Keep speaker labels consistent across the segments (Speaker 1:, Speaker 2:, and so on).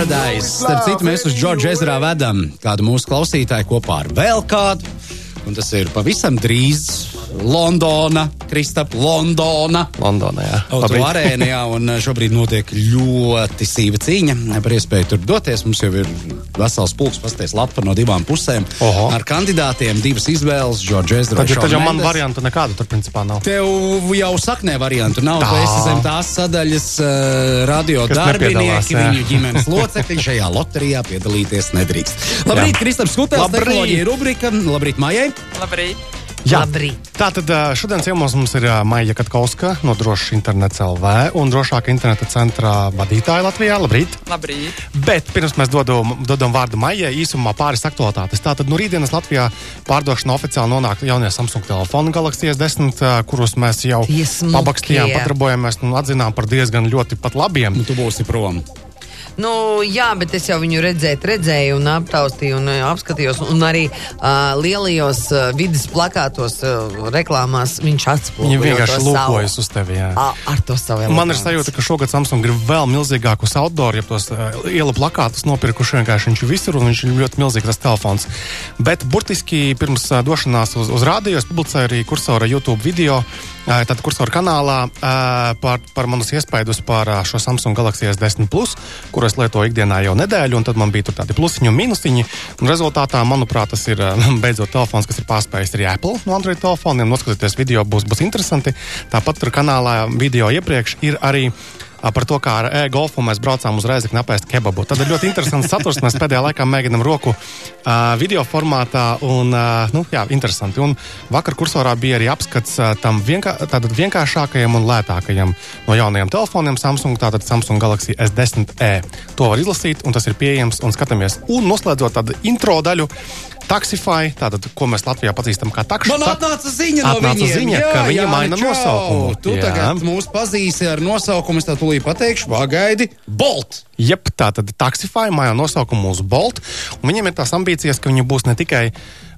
Speaker 1: Paradise. Starp citu, mēs uz Džordža ezerā vedam kādu mūsu klausītāju kopā ar vēl kādu. Un tas ir pavisam drīz Londona, Kristap, Londona.
Speaker 2: Londonā, jā.
Speaker 1: Auto arēnā, jā, un eh, šobrīd notiek ļoti sīva cīņa par iespēju tur doties. Mums jau ir vesels pulks, pasties lapa no divām pusēm.
Speaker 2: Oho.
Speaker 1: Ar kandidātiem divas izvēles, Džordža Ezra.
Speaker 2: Tad, tad jau man variantu nekādu tur principā nav.
Speaker 1: Tev jau saknē variantu nav.
Speaker 2: Tā.
Speaker 1: Tu esi zem tās sadaļas uh, radio
Speaker 2: Kas
Speaker 1: darbinieki, viņu ģimenes locekļi šajā loterijā piedalīties nedrīkst. Labrīt. Kristaps Kutēls, tehnoloģija rubrika. Labrīt, Mājai.
Speaker 3: Labrīt!
Speaker 2: Jā,
Speaker 4: Labrīt.
Speaker 2: Tātad ā, šodien ciemos mums ir Maija Katkovska no Drošs internets LV un drošāka interneta centra vadītāja Latvijā. Labrīt!
Speaker 3: Labrīt.
Speaker 2: Bet pirms mēs dodam, dodam vārdu Maijai, īsumā pāris aktualitātes. Tātad no rītdienas Latvijā pārdošana oficiāli nonāk jaunie Samsung telefoni Galaxy S10, ā, kurus mēs jau pabakstījām, padarbojamies un atzinām par diezgan ļoti pat labiem.
Speaker 1: Nu, tu būsi prom.
Speaker 4: Nu, jā, bet es jau viņu redzēt, redzēju, un aptaustīju, un uh, apskatījos. Un arī uh, lielajos uh, vidas plakātos, uh, reklāmās viņš atspoguļo.
Speaker 2: Viņi vienkārši
Speaker 4: to savu-
Speaker 2: lūkojas uz tevi. Jā.
Speaker 4: A, ar to savu
Speaker 2: Man ir sajūta, ka šogad Samsung grib vēl milzīgākus outdoor, ja tos uh, ielu plakātus nopirkuši vienkārši viņš ir visur un viņš ir ļoti milzīgs tas telefons. Bet burtiski pirms uh, došanās uz, uz rādio es publicēju arī kursora YouTube video. Tātad kursora kanālā par, par manus iespaidus par šo Samsung Galaxy S10 Plus, kuru es lietoju ikdienā jau nedēļu, un tad man bija tādi plusiņi un mīnusiņi. Un rezultātā, manuprāt, tas ir beidzot telefons, kas ir pārspējis arī Apple no Android telefoniem. Noskatieties video, būs, būs interesanti. Tāpat tur kanālā video iepriekš ir arī par to, kā ar e-golfu mēs braucām uz Reizekni apēst kebabu. Tad ir ļoti interesants saturs. Mēs pēdējā laikā mēģinām roku uh, video formātā, un uh, nu, jā, interesanti. Un vakar kursorā bija arī apskats uh, tam vienkā, tātad vienkāršākajam un lētākajam no jaunajiem telefoniem Samsung, tātad Samsung Galaxy S10e. To var izlasīt, un tas ir pieejams un skatāmies. Un noslēdzot tādu intro daļu. Taxify, tātad, ko mēs Latvijā pazīstam kā takšu.
Speaker 1: Man atnāca ziņa no
Speaker 2: Atnāca
Speaker 1: viņiem.
Speaker 2: ziņa, ka viņi maina
Speaker 1: čau!
Speaker 2: nosaukumu.
Speaker 1: Tu
Speaker 2: Jā.
Speaker 1: tagad mūs pazīsi ar nosaukumu, es tev tūlīt pateikšu, pagaidi. Bolt!
Speaker 2: Jep, tā tad Taxify maina nosaukumu uz Bolt. Viņiem ir tās ambīcijas, ka viņi būs ne tikai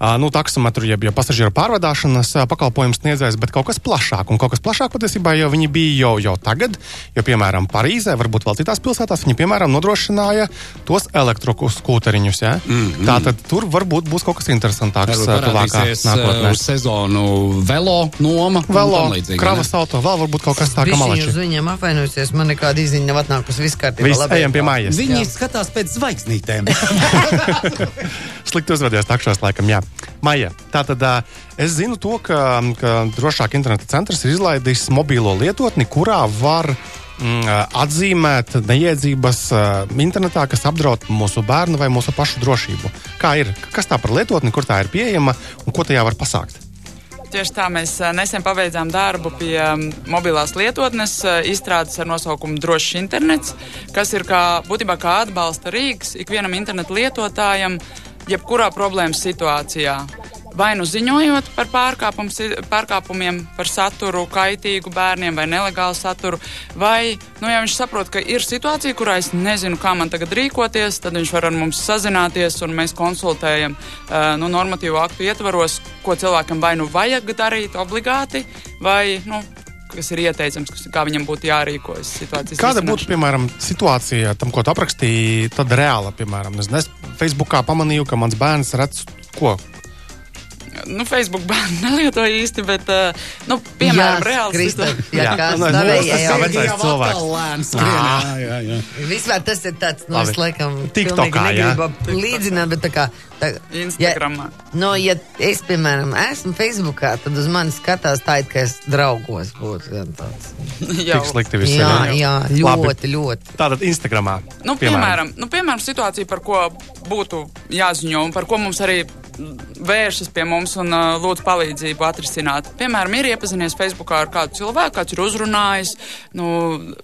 Speaker 2: nu, taksometru, jeb jau pasažieru pārvadāšanas pakalpojumu sniedzējs, bet kaut kas plašāk. Un kaut kas plašāk patiesībā jau viņi bija jau, jau tagad, jo, piemēram, Parīzē, varbūt vēl citās pilsētās, viņi, piemēram, nodrošināja tos elektroskūteriņus. Ja? Mm -hmm. Tātad tur varbūt būs kaut kas interesantāks tuvākā nākotnē.
Speaker 1: uh, uz sezonu velo noma.
Speaker 2: Velo, kravas auto, vēl varbūt kaut kas tāds kā malači.
Speaker 4: viņiem apvainojosies, man nekāda izziņa nav atnākusi viss kārtībā.
Speaker 2: Viss,
Speaker 4: Labi,
Speaker 2: ejam pie mājas.
Speaker 1: Viņi
Speaker 4: Jā.
Speaker 1: skatās pēc zvaigznītēm.
Speaker 2: Slikti uzvedies takšos, laikam, jā. Maija, tā tad ā, es zinu to, ka, ka drošāk interneta centrs ir izlaidis mobīlo lietotni, kurā var mm, atzīmēt neiedzības internetā, kas apdraud mūsu bērnu vai mūsu pašu drošību. Kā ir? Kas tā par lietotni, kur tā ir pieejama un ko tajā var pasākt?
Speaker 3: Tieši tā mēs eh, nesen pabeidzām darbu pie mm, mobilās lietotnes eh, izstrādes ar nosaukumu Drošs internets, kas ir kā, būtībā kā atbalsta rīks ikvienam internetu lietotājam, jebkurā problēmas situācijā. Vai nu ziņojot par pārkāpumiem, par saturu, kaitīgu bērniem vai nelegālu saturu, vai, nu, ja viņš saprot, ka ir situācija, kurā es nezinu, kā man tagad rīkoties, tad viņš var ar mums sazināties un mēs konsultējam uh, nu, normatīvu aktu ietvaros, ko cilvēkam vai nu vajag darīt obligāti, vai, nu, kas ir ieteicams, kas, kā viņam būtu jārīkojas situācijas.
Speaker 2: Kāda būtu, piemēram, situācija tam, ko tu aprakstīji, tad reāla, piemēram, es, es Facebookā pamanīju, ka mans bērns redz, ko
Speaker 3: Nu, Facebook bērni nelieto īsti, bet, uh, nu, piemēram, reāli.
Speaker 4: Kristap,
Speaker 2: Jā. Nu, tas vecais cilvēks.
Speaker 1: Lēns, jā, jā, jā.
Speaker 4: Vispār tas ir tāds, nu,
Speaker 2: Labi.
Speaker 4: es laikam,
Speaker 2: TikTokā, jā.
Speaker 4: negribu līdzināt, bet tā kā. Tā,
Speaker 3: Instagramā.
Speaker 4: Ja, no, ja es, piemēram, esmu Facebookā, tad uz mani skatās tā, it kā es draugos būtu. gan tāds.
Speaker 2: Tik slikti viss
Speaker 4: Jā,
Speaker 2: ir.
Speaker 4: jā,
Speaker 2: Labi.
Speaker 4: ļoti, ļoti.
Speaker 2: Tātad Instagramā.
Speaker 3: Nu, piemēram, nu, piemēram, situācija, par ko būtu jāziņo un par ko mums arī vēršas pie mums un uh, lūdzu palīdzību atrisināt. Piemēram, ir iepazinies Facebookā ar kādu cilvēku, kāds ir uzrunājis, nu,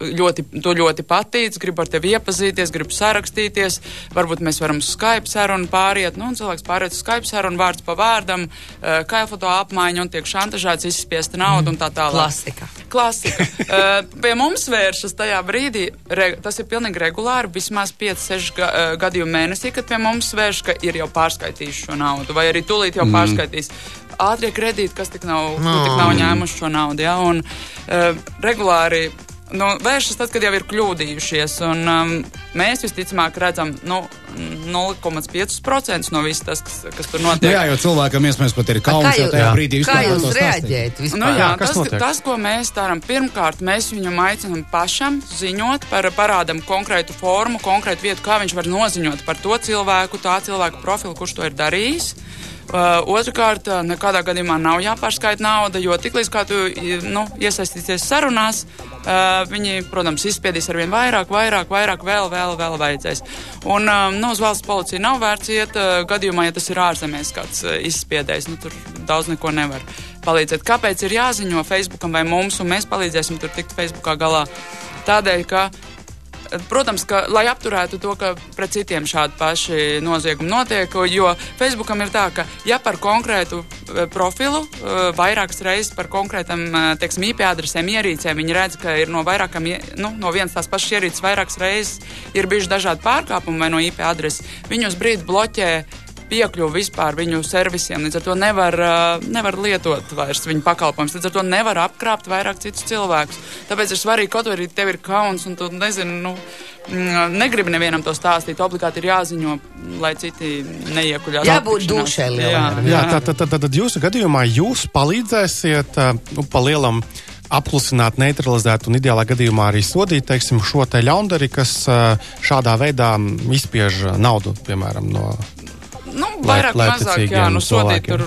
Speaker 3: ļoti, to ļoti patīc, grib ar tevi iepazīties, grib sarakstīties, varbūt mēs varam uz Skype sarunu pāriet, nu, un cilvēks pāriet uz Skype sarunu vārds pa vārdam, uh, kā foto apmaiņa un tiek šantažēts, izspiesta naudu un tā tālāk.
Speaker 4: Klasika.
Speaker 3: Klasika. uh, pie mums vēršas tajā brīdī, re, tas ir pilnīgi regulāri, vismaz 5-6 ga, uh, gadījumu mēnesī, kad pie mums vērš, ka ir jau pārskaitījuši šo naudu, vai arī tūlīt jau mm. pārskaitīs. Ātrie kredīti, kas tik nav, no. tik nav ņēmuši šo naudu, ja, un uh, regulāri. Nu, vēršas tad, kad jau ir kļūdījušies. Un, um, mēs visticamāk redzam nu, 0,5% no viss tas, kas, kas tur
Speaker 1: Nu,
Speaker 3: notiek.
Speaker 1: jā, jo cilvēkam iespējams pat ir
Speaker 4: Kā
Speaker 1: kauns jau
Speaker 4: jūs,
Speaker 1: tajā brīdī.
Speaker 4: kā
Speaker 1: vispār
Speaker 4: jūs
Speaker 1: to stāstīt.
Speaker 4: reaģējat?
Speaker 3: Nu, jā,
Speaker 2: Jā,
Speaker 3: tas,
Speaker 2: notiek?
Speaker 3: tas, ko mēs darām, pirmkārt, mēs viņam aicinām pašam ziņot par parādam konkrētu formu, konkrētu vietu, kā viņš var noziņot par to cilvēku, tā cilvēku profilu, kurš to ir darījis. Uh, Otrakārt, nekādā gadījumā nav jāpārskaita nauda, jo tiklīdz kā tu nu, iesaistīsies sarunās, uh, viņi, protams, izspiedīs ar vien vairāk, vairāk, vairāk, vēl, vēl, vēl vajadzēs. Un um, nu, uz valsts policiju nav vērts iet uh, gadījumā, ja tas ir ārzemēs kāds uh, izspiedējis. Nu, tur daudz neko nevar palīdzēt. Kāpēc ir jāziņo Facebookam vai mums, un mēs palīdzēsim tur tikt Facebookā galā? Tādēļ, ka Protams, ka, lai apturētu to, ka pret citiem šādi paši noziegumi notiek, jo Facebookam ir tā, ka ja par konkrētu eh, profilu eh, vairākas reizes par konkrētam, eh, teiksim, IP adresēm, ierīcēm, viņi redz, ka ir no vairākam, ie- nu, no vienas tās pašas ierīces vairākas reizes ir bijuši dažādi pārkāpumi vai no IP adreses, viņi uz brīdi bloķē piekļuvu vispār viņu servisiem. Līdz ar to nevar, uh, nevar lietot vairs viņu pakalpojumus. Līdz ar to nevar apkrāpt vairāk citus cilvēkus. Tāpēc ir svarīgi, kaut arī tev ir kauns un tu nezini, nu, mm, negribi nevienam to stāstīt. Obligāti ir jāziņo, lai citi neiekuļās.
Speaker 4: Jābūt dušai
Speaker 3: Jā,
Speaker 4: lielai.
Speaker 2: Jā, tā, tā, tā, tā, tad jūsu gadījumā jūs palīdzēsiet ā, nu, pa lielam apklusināt, neutralizēt un ideālā gadījumā arī sodīt teiksim, šo te ļaundari, kas ā, šādā veidā izspiež naudu, piemēram, no.
Speaker 3: Nu, vairāk,
Speaker 2: Lai-
Speaker 3: mazāk, jā, nu, sodīt tur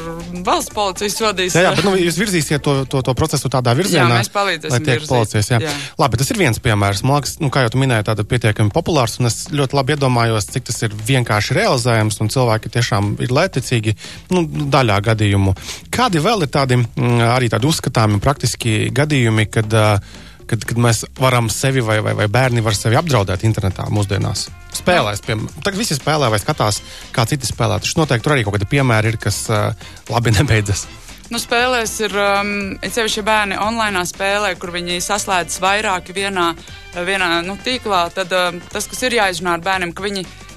Speaker 3: valsts policija sodīs.
Speaker 2: Jā, jā, bet nu, jūs virzīsiet to, to, to procesu tādā virzienā,
Speaker 3: Jā, mēs palīdzēsim
Speaker 2: lai tiek
Speaker 3: virzīt,
Speaker 2: policijas. Jā.
Speaker 3: jā.
Speaker 2: Labi, tas ir viens piemērs. Man liekas, nu, kā jau tu minēji, tāda pietiekami populārs, un es ļoti labi iedomājos, cik tas ir vienkārši realizējams, un cilvēki tiešām ir lētecīgi nu, daļā gadījumu. Kādi vēl ir tādi mm, arī tādi uzskatāmi praktiski gadījumi, kad, ā, kad, kad mēs varam sevi vai, vai, vai bērni var sevi apdraudēt internetā mūsdienās? Spēlēs, piemēram, tagad visi spēlē vai skatās, kā citi spēlē. Taču noteikti tur arī kaut kādi piemēri ir, kas uh, labi nebeidzas.
Speaker 3: Nu, spēlēs ir, um, sevišķi bērni online spēlē, kur viņi saslēdzas vairāki vienā, vienā nu, tīklā. Tad um, tas, kas ir jāizrunā ar bērniem, ka viņi uh,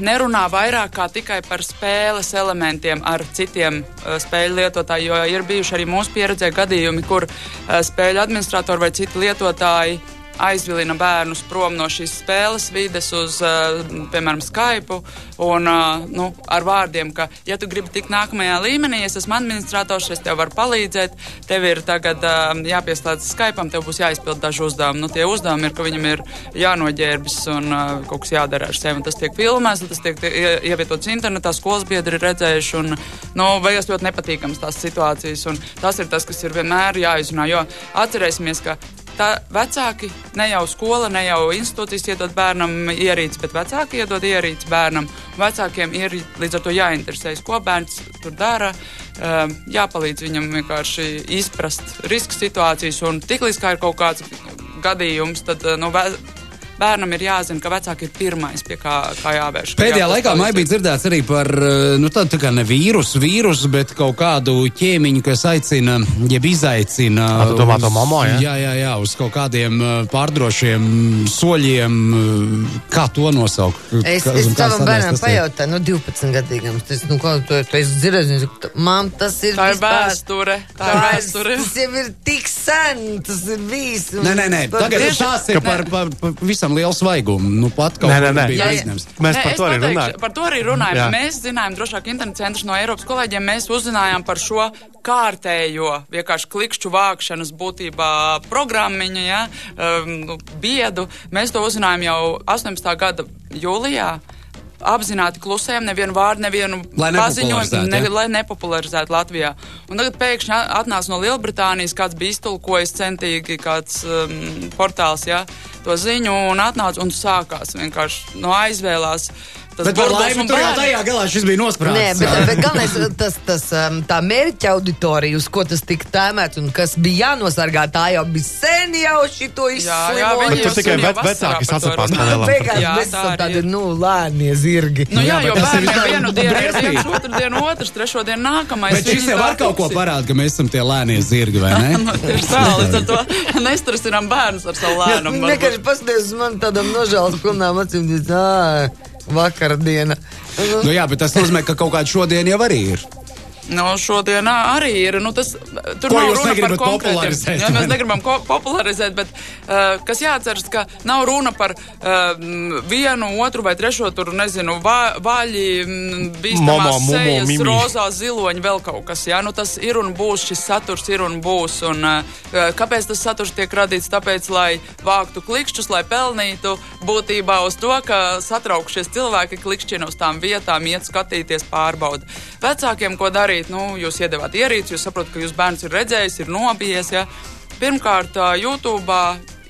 Speaker 3: nerunā vairāk kā tikai par spēles elementiem ar citiem uh, spēļu lietotājiem. Jo ir bijuši arī mūsu pieredzē gadījumi, kur uh, spēļu administratori vai citi lietotāji aizvilina bērnus prom no šīs spēles vides uz, uh, piemēram, Skype. Un, uh, nu, ar vārdiem, ka, ja tu gribi tikt nākamajā līmenī, es esmu administrators, es tev varu palīdzēt, tev ir tagad uh, jāpieslēdz Skype, tev būs jāizpild daži uzdevumi. Nu, tie uzdevumi ir, ka viņam ir jānoģērbjas un kaut kas jādara ar sevi. Tas tiek filmēts, tas tiek ie- ievietots internetā, skolas biedri ir redzējuši. Un, nu, beigas ļoti nepatīkams tās situācijas. Un tas ir tas, kas ir vienmēr jāizrunā. Jo atcerēsimies, ka tā vecāki, ne jau skola, ne jau institūcijas iedod bērnam ierīci, bet vecāki iedod ierīci bērnam. Vecākiem ir līdz ar to jāinteresējas, ko bērns tur dara. Um, jāpalīdz viņam vienkārši izprast riska situācijas, un tiklīdz kā ir kaut kāds gadījums, tad uh, nu, bērnam ir jāzina, ka vecāki ir pirmais, pie kā, kā jāvērš. ka
Speaker 1: Pēdējā
Speaker 3: jāprasa
Speaker 1: laikā man bija dzirdēts arī par eh, nu, tādu tā kā ne vīrusu, vīrusu, bet kaut kādu ķēmiņu, kas aicina, jeb izaicina.
Speaker 2: Ā, tu domā to
Speaker 1: uz-
Speaker 2: momo, ja?
Speaker 1: Jā, jā, jā, uz kaut kādiem eh, pārdrošiem soļiem. eh, Kā to nosaukt?
Speaker 4: Es,
Speaker 1: Kā-
Speaker 4: es
Speaker 1: tādēļ
Speaker 4: bērnam pajautāju, nu, 12 gadīgam. Tas, nu, ko tu, tu esi dzirdējis? Man tas ir.
Speaker 3: Tā ir vēsture. Tā ir vēsture.
Speaker 4: Tas jau ir tik sen, tas ir bijis.
Speaker 1: Nē, nē, nē. Tagad tas ir par, par, par visam lielu svaigumu. Nu, pat kaut
Speaker 2: Nē, nē, nē.
Speaker 1: bija
Speaker 3: Jā, jā.
Speaker 2: Mēs
Speaker 3: Nē,
Speaker 2: par to
Speaker 3: pateikšu,
Speaker 2: runājam.
Speaker 3: Par to arī runājam.
Speaker 2: Jā.
Speaker 3: Jā. Mēs zinājām, drošāk internetu centrs no Eiropas kolēģiem. Mēs uzzinājām par šo kārtējo, vienkārši klikšķu vākšanas būtībā programmiņu, ja, um, nu, biedu. Mēs to uzzinājām jau 18. gada jūlijā. Apzināti klusējam, nevienu vārdu, nevienu paziņojumu,
Speaker 1: nepopularizētu, ja?
Speaker 3: lai nepopularizētu Latvijā. Un tagad pēkšņi atnāca no Lielbritānijas, kāds bija iztulkojis centīgi, kāds um, portāls, jā, to ziņu, un atnāca un sākās vienkārši no aizvēlās. Tas
Speaker 1: Bet par laimi tur jau tajā galā šis bija nosprāstīts.
Speaker 4: Nē, bet, bet galvenais, tas, tas, um, tā mērķa auditorija, uz ko tas tika tēmēts un kas bija jānosargā, tā jau bija sen jau šito
Speaker 3: viņi
Speaker 2: Bet tur tikai
Speaker 3: sen jau
Speaker 2: ve-
Speaker 3: vasarā
Speaker 2: vecāki
Speaker 3: par to
Speaker 2: sasapās
Speaker 3: runā.
Speaker 2: pa lielam.
Speaker 4: Beigās mēs esam tādi, nu, lēnie zirgi.
Speaker 3: Nu, jā,
Speaker 1: Jā,
Speaker 3: jo bērniem vienu dienu otru dienu otrs, trešo dienu nākamais.
Speaker 1: Bet šis jau var kaut ko parādīt, ka mēs esam tie lēnie zirgi, vai ne?
Speaker 3: Nu, Tieši tā, līdz ar to nestresinām bērnus ar savu lēnumu.
Speaker 4: Vienkārši paskatās uz mani tādam nožēlas pilnām acīm, vakardiena.
Speaker 1: Nu, jā, bet tas nozīmē, ka kaut kāda šodien jau arī ir.
Speaker 3: Nu, šodien arī ir. Nu, tas, tur
Speaker 1: Ko
Speaker 3: nav runa par
Speaker 1: popularizēt,
Speaker 3: Jā, mēs
Speaker 1: ne?
Speaker 3: negribam popularizēt, bet uh, kas jāatceras, ka nav runa par uh, vienu, otru vai trešo, tur nezinu, vā, vaļi,
Speaker 2: Momo,
Speaker 3: bīstamās sejas,
Speaker 2: mimi.
Speaker 3: rozā, ziloņi, vēl kaut kas. Jā, nu, tas ir un būs, šis saturs ir un būs. Un, uh, kāpēc tas saturs tiek radīts? Tāpēc, lai vāktu klikšķus, lai pelnītu būtībā uz to, ka satraukšies cilvēki klikšķina uz tām vietām, iet skatīties, pārbauda. Vecākiem, ko darīt, nu, jūs iedevāt ierīci, jūs saprotat, ka jūs bērns ir redzējis, ir nobijies. Ja? Pirmkārt, YouTube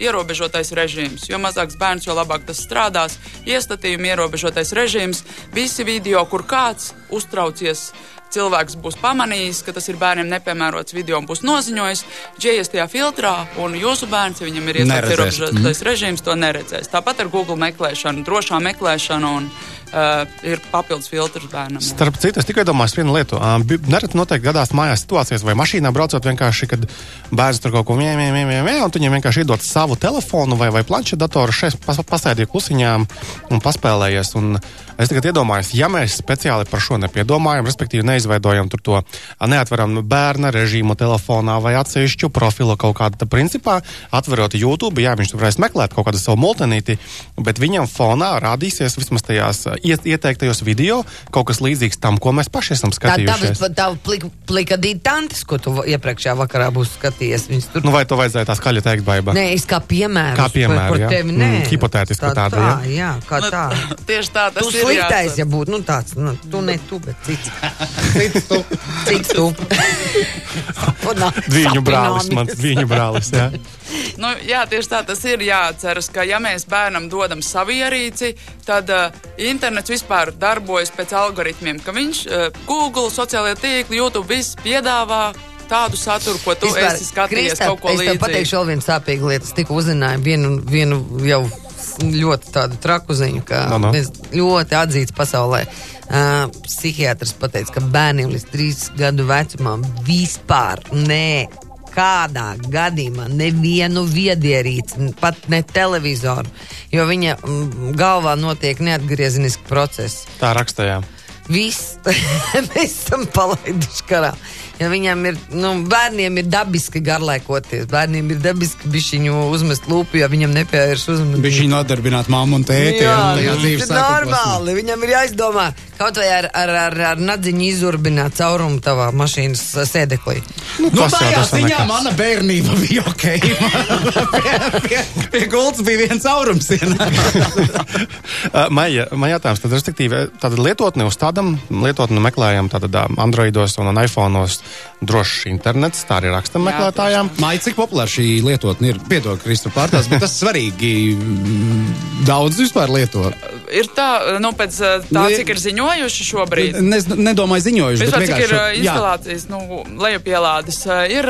Speaker 3: ierobežotais režīms. Jo mazāks bērns, jo labāk tas strādās. Iestatījumi ierobežotais režīms, visi video, kur kāds uztraucies. Cilvēks būs pamanījis, ka tas ir bērniem nepiemērots video un būs noziņojis. Džies tajā filtrā, un jūsu bērns, ja viņam ir ierobežotais režīms, to neredzēs. Tāpat ar Google meklēšanu, drošā meklēšanu un uh, ir papildus filtrs bērnam.
Speaker 2: Starp citu, es tikai domāju, viena lieta. Bi- Nereti noteikti gadās mājās situācijas, vai mašīnā braucot vienkārši, kad bērns tur kaut ko mē, mē, mē, mē, un viņam vienkārši iedod savu telefonu vai, vai planšetdatoru, šeit pas, pasēdīja klusiņām un paspēlējies. Un es tagad iedomājos, ja mēs speciāli par šo nepiedomājam, respektīvi neizveidojam to, neatveram bērna režīmu telefonā vai atsevišķu profilu kaut tad principā atverot YouTube, jā, viņš tur varēs meklēt kaut kādu savu multinīti, bet viņam fonā rādīsies vismaz tajās ieteiktajos video kaut kas līdzīgs tam, ko mēs paši esam
Speaker 4: Tā tā
Speaker 2: skatījušies.
Speaker 4: tā plika, ditantes, ko tu iepriekšējā vakarā būsi skatījies. Viņas tur
Speaker 2: Nu, vai to vajadzēja tā skaļi teikt, baiba?
Speaker 4: Nē, es kā piemēru.
Speaker 2: Kā piemēru,
Speaker 4: par
Speaker 2: jā.
Speaker 4: tevi,
Speaker 2: Mm,
Speaker 4: nē.
Speaker 2: hipotētiski
Speaker 4: tā,
Speaker 2: tāda,
Speaker 4: tā,
Speaker 2: jā.
Speaker 4: jā, kā tā.
Speaker 3: Tieši tā, tas
Speaker 4: Tu
Speaker 3: ir.
Speaker 4: sliktais,
Speaker 3: jāatcer.
Speaker 4: ja būtu, nu tāds, nu, tu ne tu, bet cits. Cits tu. Cits tu.
Speaker 2: Viņu brālis, mans viņu brālis. Jā.
Speaker 3: Nu, jā, tieši tā tas ir jāatceras, ka ja mēs bērnam dodam savu ierīci, tad uh, internets vispār darbojas pēc algoritmiem, ka viņš uh, Google, sociālajie tīkli, YouTube viss piedāvā tādu saturu, ko tu
Speaker 4: Vispār,
Speaker 3: esi skatījies
Speaker 4: Kristap,
Speaker 3: kaut ko
Speaker 4: Es tev pateikšu
Speaker 3: līdzīgu.
Speaker 4: vēl vienu sāpīgu lietu. Es tikko uzzināju vienu, vienu jau ļoti tādu traku ziņu, ka
Speaker 2: No, no.
Speaker 4: es ļoti atzīts pasaulē. Uh, psihiatrs pateica, ka bērniem līdz trīs gadu vecumam vispār nē. Kādā gadījumā nevienu viedierīci, pat ne televizoru, jo viņa mm, galvā notiek neatgriezeniski procesi.
Speaker 2: Tā rakstījām.
Speaker 4: Viss mēs esam palaiduši karā. Ja viņam ir, nu, bērniem ir dabiski garlaikoties, bērniem ir dabiski bišķiņu uzmest lūpu, ja viņam nepievērš uzmanību.
Speaker 1: Bija šī nodarbināta mamma un tēti.
Speaker 4: Jā,
Speaker 1: tajā
Speaker 4: tas
Speaker 1: dzīves
Speaker 4: ir normāli. Viņam ir jāizdomā kaut vai ar, ar, ar, ar nadziņu izurbināt caurumu tavā mašīnas sēdeklī.
Speaker 1: Nu,
Speaker 2: tas jau tas nekas.
Speaker 1: mana bērnība bija ok. pie, pie, pie gultas bija viens caurums.
Speaker 2: Uh, Maija, man jautājums, tad, respektīvi, tāda lietotne uz tādam, lietotni meklējam tātad ā, Androidos un iPhone'os drošs internets, tā arī rakstam
Speaker 3: Jā,
Speaker 2: meklētājām.
Speaker 1: Māja, cik populāra šī lietotne ir? Piedod, Kristu pārtās, bet tas svarīgi. mm, Daudz vispār lieto.
Speaker 3: Ir tā, nu, pēc uh, tā,
Speaker 1: Nu,
Speaker 3: cik ir ziņojuši šobrīd.
Speaker 1: Es nedomāju ziņojuši, bet
Speaker 3: Vispār, cik ir
Speaker 1: vienkārši.
Speaker 3: uh,
Speaker 1: jā.
Speaker 3: instalācijas, nu, lejupielādes, uh, ir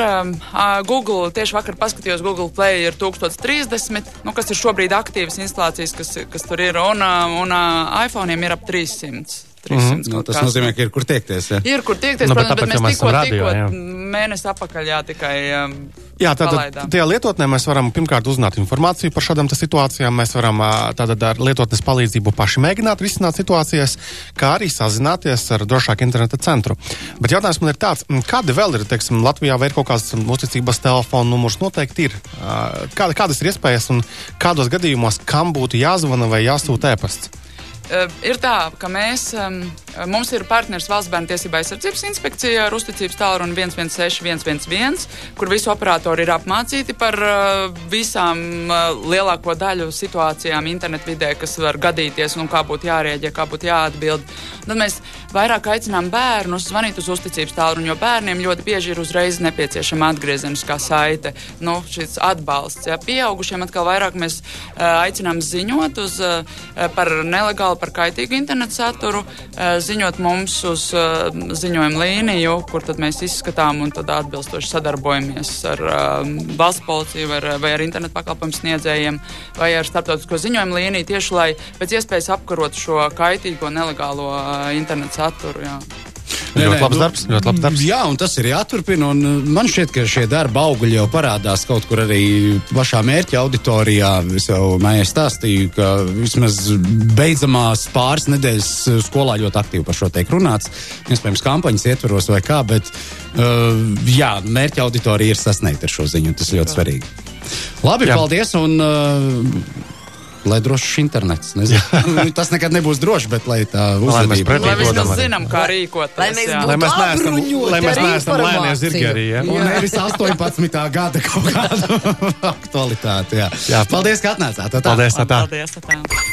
Speaker 3: Google, tieši vakar paskatījos, Google Play ir 1030, nu, kas ir šobrīd aktīvas instalācijas, kas, kas tur ir, un, un iPhone'iem ir ap 300. 300
Speaker 1: Nu,
Speaker 3: kaut
Speaker 1: tas
Speaker 3: kas.
Speaker 1: nozīmē, ka ir kur tiekties. Ja?
Speaker 3: Ir, kur tiekties,
Speaker 2: Nu, bet
Speaker 3: protams, bet
Speaker 2: tāpēc, ka mēs
Speaker 3: tikko,
Speaker 2: radio,
Speaker 3: tikko
Speaker 2: jā.
Speaker 3: mēnesi apakaļ, jā, tikai um,
Speaker 2: Jā, tātad tajā lietotnē mēs varam pirmkārt uzzināt informāciju par šādām situācijām. Mēs varam tātad ar lietotnes palīdzību paši mēģināt risināt situācijas, kā arī sazināties ar drošāku interneta centru. Bet jautājums man ir tāds, kādi vēl ir, teiksim, Latvijā vai ir kaut kāds uzticības telefona numurs? Noteikti ir. Ā, Kā, kādas ir iespējas un kādos gadījumos kam būtu jāzvana vai jāsūta ēpasts?
Speaker 3: Uh, ir tā, ka mēs, um, mums ir partneris Valsts bērnu tiesība aizsardzības inspekcija ar uzticības tālruni 116, 111, kur visi operatori ir apmācīti par uh, visām uh, lielāko daļu situācijām internetvidē, kas var gadīties un kā būtu jārēģē, kā būtu jāatbild. Tad mēs vairāk aicinām bērnus zvanīt uz uzticības tālruni, jo bērniem ļoti bieži ir uzreiz nepieciešama atgriezeniskā saite, nu, šis atbalsts. Ja. Pieaugušiem atkal vairāk mēs aicinām ziņot uz, par nelegālu, par kaitīgu internetu saturu, uh, ziņot mums uz uh, ziņojumu līniju, kur tad mēs izskatām un tad atbilstoši sadarbojamies ar uh, valsts policiju vai vai ar internetu pakalpojumu sniedzējiem vai ar starptautisko ziņojumu līniju, tieši lai pēc iespējas apkarot šo kaitīgo nelegālo internetu saturu. Jā.
Speaker 1: Nē,
Speaker 2: Ļoti
Speaker 1: nē,
Speaker 2: labs
Speaker 1: nu,
Speaker 2: darbs, ļoti labs darbs.
Speaker 1: Jā, un tas ir jāturpina. Un uh, man šķiet, ka šie darba augļi jau parādās kaut kur arī pašā mērķa auditorijā. Es jau mājā stāstīju, ka vismaz beidzamās pāris nedēļas uh, skolā ļoti aktīvi par šo tiek runāts. Iespējams, kampaņas ietvaros vai kā, bet uh, jā, mērķa auditorija ir sasniegta ar šo ziņu. Tas ir ļoti svarīgi. Labi,
Speaker 2: Jā.
Speaker 1: paldies! Un, uh, Lai drošs internets. Nezinu. tas nekad nebūs drošs, bet lai tā
Speaker 2: mēs
Speaker 1: uzvedība.
Speaker 2: pretī
Speaker 3: Lai vismaz
Speaker 2: arī.
Speaker 3: zinām, kā rīkoties.
Speaker 4: Lai mēs
Speaker 3: jā.
Speaker 4: būtu
Speaker 2: Lai mēs neesam, lai mēs neesam lēnie zirgi arī. Ja?
Speaker 1: Un nevis 18. gada kaut kāda aktualitāte. Jā.
Speaker 2: Jā.
Speaker 1: Paldies, ka atnācāt.
Speaker 2: Paldies, tā tā.
Speaker 3: Paldies! Tā.